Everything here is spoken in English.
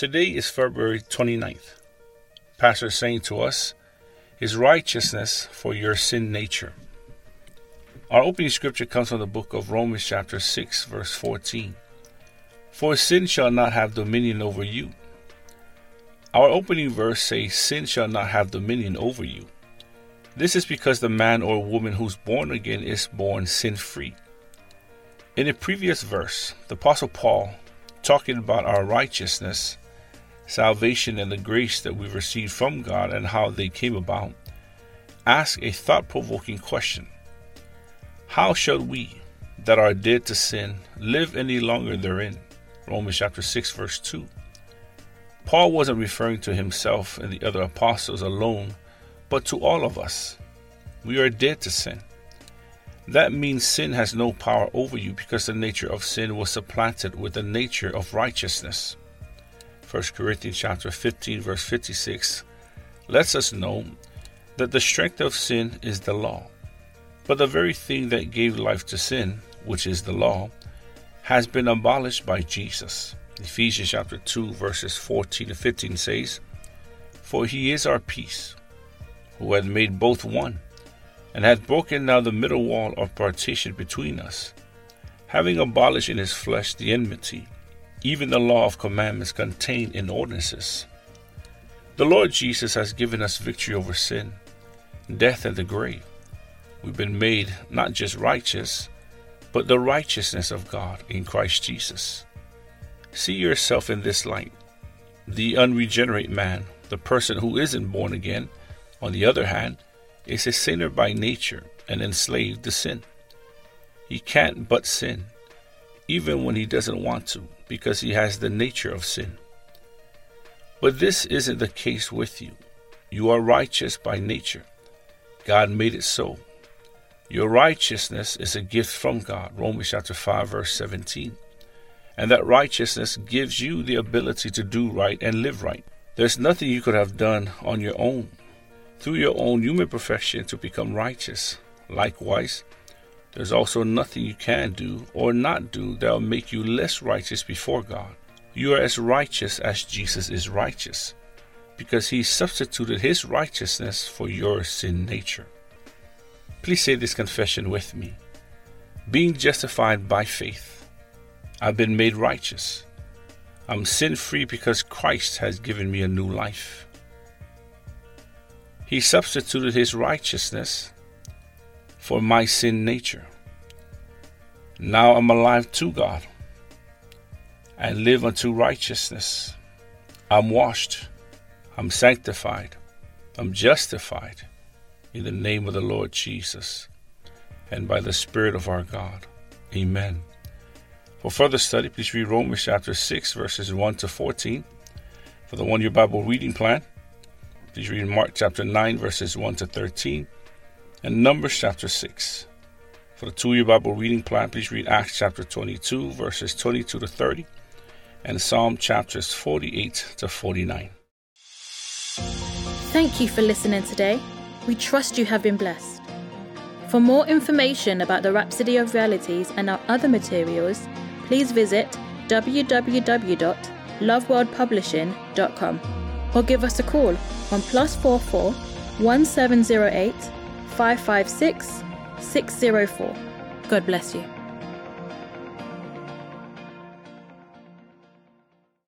Today is February 29th. Pastor is saying to us, His righteousness for your sin nature. Our opening scripture comes from the book of Romans, chapter 6, verse 14. For sin shall not have dominion over you. Our opening verse says, Sin shall not have dominion over you. This is because the man or woman who's born again is born sin free. In the previous verse, the Apostle Paul, talking about our righteousness, salvation, and the grace that we've received from God and how they came about, ask a thought provoking question How shall we, that are dead to sin, live any longer therein? Romans chapter 6, verse 2. Paul wasn't referring to himself and the other apostles alone, but to all of us. We are dead to sin. That means sin has no power over you because the nature of sin was supplanted with the nature of righteousness. 1 Corinthians chapter 15 verse 56 lets us know that the strength of sin is the law. But the very thing that gave life to sin, which is the law, has been abolished by Jesus. Ephesians chapter 2 verses 14 to 15 says, For he is our peace, who hath made both one, and hath broken down the middle wall of partition between us, having abolished in his flesh the enmity even the law of commandments contained in ordinances. The Lord Jesus has given us victory over sin, death, and the grave. We've been made not just righteous, but the righteousness of God in Christ Jesus. See yourself in this light. The unregenerate man, the person who isn't born again, on the other hand, is a sinner by nature and enslaved to sin. He can't but sin, even when he doesn't want to because he has the nature of sin. But this isn't the case with you. You are righteous by nature. God made it so. Your righteousness is a gift from God, Romans chapter 5 verse 17. And that righteousness gives you the ability to do right and live right. There's nothing you could have done on your own. Through your own human perfection to become righteous. Likewise, there's also nothing you can do or not do that will make you less righteous before God. You are as righteous as Jesus is righteous, because he substituted his righteousness for your sin nature. Please say this confession with me. Being justified by faith, I've been made righteous. I'm sin free because Christ has given me a new life. He substituted his righteousness for my sin nature. Now I'm alive to God I live unto righteousness. I'm washed, I'm sanctified, I'm justified in the name of the Lord Jesus and by the Spirit of our God. Amen. For further study, please read Romans chapter 6, verses 1 to 14. For the one year Bible reading plan, please read Mark chapter 9, verses 1 to 13 and Numbers chapter 6. For the two year Bible reading plan, please read Acts chapter 22, verses 22 to 30, and Psalm chapters 48 to 49. Thank you for listening today. We trust you have been blessed. For more information about the Rhapsody of Realities and our other materials, please visit www.loveworldpublishing.com or give us a call on plus 44 1708 556 604. God bless you.